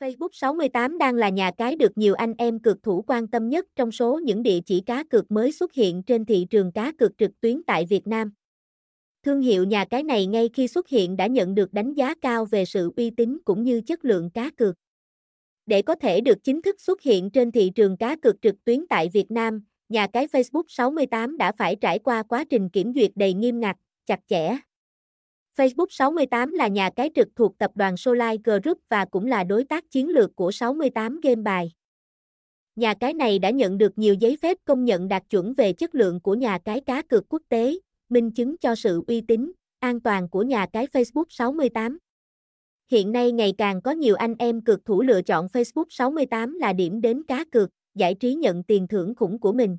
Facebook 68 đang là nhà cái được nhiều anh em cược thủ quan tâm nhất trong số những địa chỉ cá cược mới xuất hiện trên thị trường cá cược trực tuyến tại Việt Nam. Thương hiệu nhà cái này ngay khi xuất hiện đã nhận được đánh giá cao về sự uy tín cũng như chất lượng cá cược. Để có thể được chính thức xuất hiện trên thị trường cá cược trực tuyến tại Việt Nam, nhà cái Facebook 68 đã phải trải qua quá trình kiểm duyệt đầy nghiêm ngặt, chặt chẽ. Facebook 68 là nhà cái trực thuộc tập đoàn Solai Group và cũng là đối tác chiến lược của 68 game bài. Nhà cái này đã nhận được nhiều giấy phép công nhận đạt chuẩn về chất lượng của nhà cái cá cược quốc tế, minh chứng cho sự uy tín, an toàn của nhà cái Facebook 68. Hiện nay ngày càng có nhiều anh em cược thủ lựa chọn Facebook 68 là điểm đến cá cược, giải trí nhận tiền thưởng khủng của mình.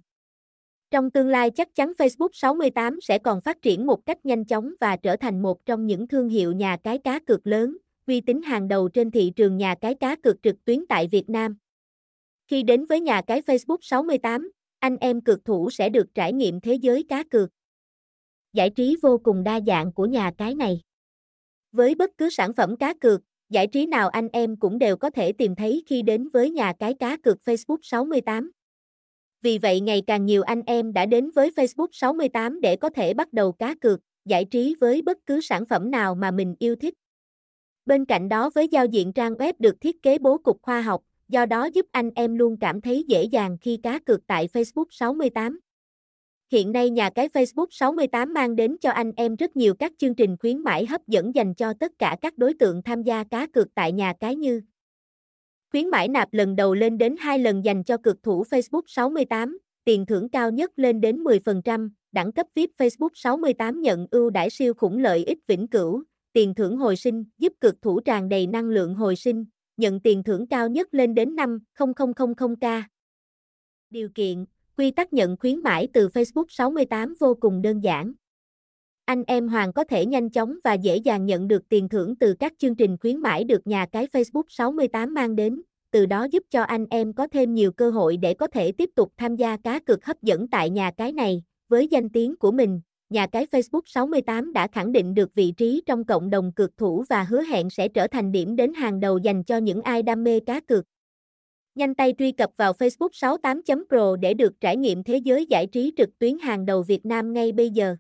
Trong tương lai chắc chắn Facebook 68 sẽ còn phát triển một cách nhanh chóng và trở thành một trong những thương hiệu nhà cái cá cược lớn, uy tín hàng đầu trên thị trường nhà cái cá cược trực tuyến tại Việt Nam. Khi đến với nhà cái Facebook 68, anh em cược thủ sẽ được trải nghiệm thế giới cá cược. Giải trí vô cùng đa dạng của nhà cái này. Với bất cứ sản phẩm cá cược, giải trí nào anh em cũng đều có thể tìm thấy khi đến với nhà cái cá cược Facebook 68. Vì vậy ngày càng nhiều anh em đã đến với Facebook 68 để có thể bắt đầu cá cược, giải trí với bất cứ sản phẩm nào mà mình yêu thích. Bên cạnh đó với giao diện trang web được thiết kế bố cục khoa học, do đó giúp anh em luôn cảm thấy dễ dàng khi cá cược tại Facebook 68. Hiện nay nhà cái Facebook 68 mang đến cho anh em rất nhiều các chương trình khuyến mãi hấp dẫn dành cho tất cả các đối tượng tham gia cá cược tại nhà cái như Khuyến mãi nạp lần đầu lên đến 2 lần dành cho cực thủ Facebook 68, tiền thưởng cao nhất lên đến 10%, đẳng cấp VIP Facebook 68 nhận ưu đãi siêu khủng lợi ích vĩnh cửu, tiền thưởng hồi sinh giúp cực thủ tràn đầy năng lượng hồi sinh, nhận tiền thưởng cao nhất lên đến 5.0000k. Điều kiện, quy tắc nhận khuyến mãi từ Facebook 68 vô cùng đơn giản. Anh em Hoàng có thể nhanh chóng và dễ dàng nhận được tiền thưởng từ các chương trình khuyến mãi được nhà cái Facebook 68 mang đến, từ đó giúp cho anh em có thêm nhiều cơ hội để có thể tiếp tục tham gia cá cược hấp dẫn tại nhà cái này. Với danh tiếng của mình, nhà cái Facebook 68 đã khẳng định được vị trí trong cộng đồng cược thủ và hứa hẹn sẽ trở thành điểm đến hàng đầu dành cho những ai đam mê cá cược. Nhanh tay truy cập vào Facebook 68.pro để được trải nghiệm thế giới giải trí trực tuyến hàng đầu Việt Nam ngay bây giờ.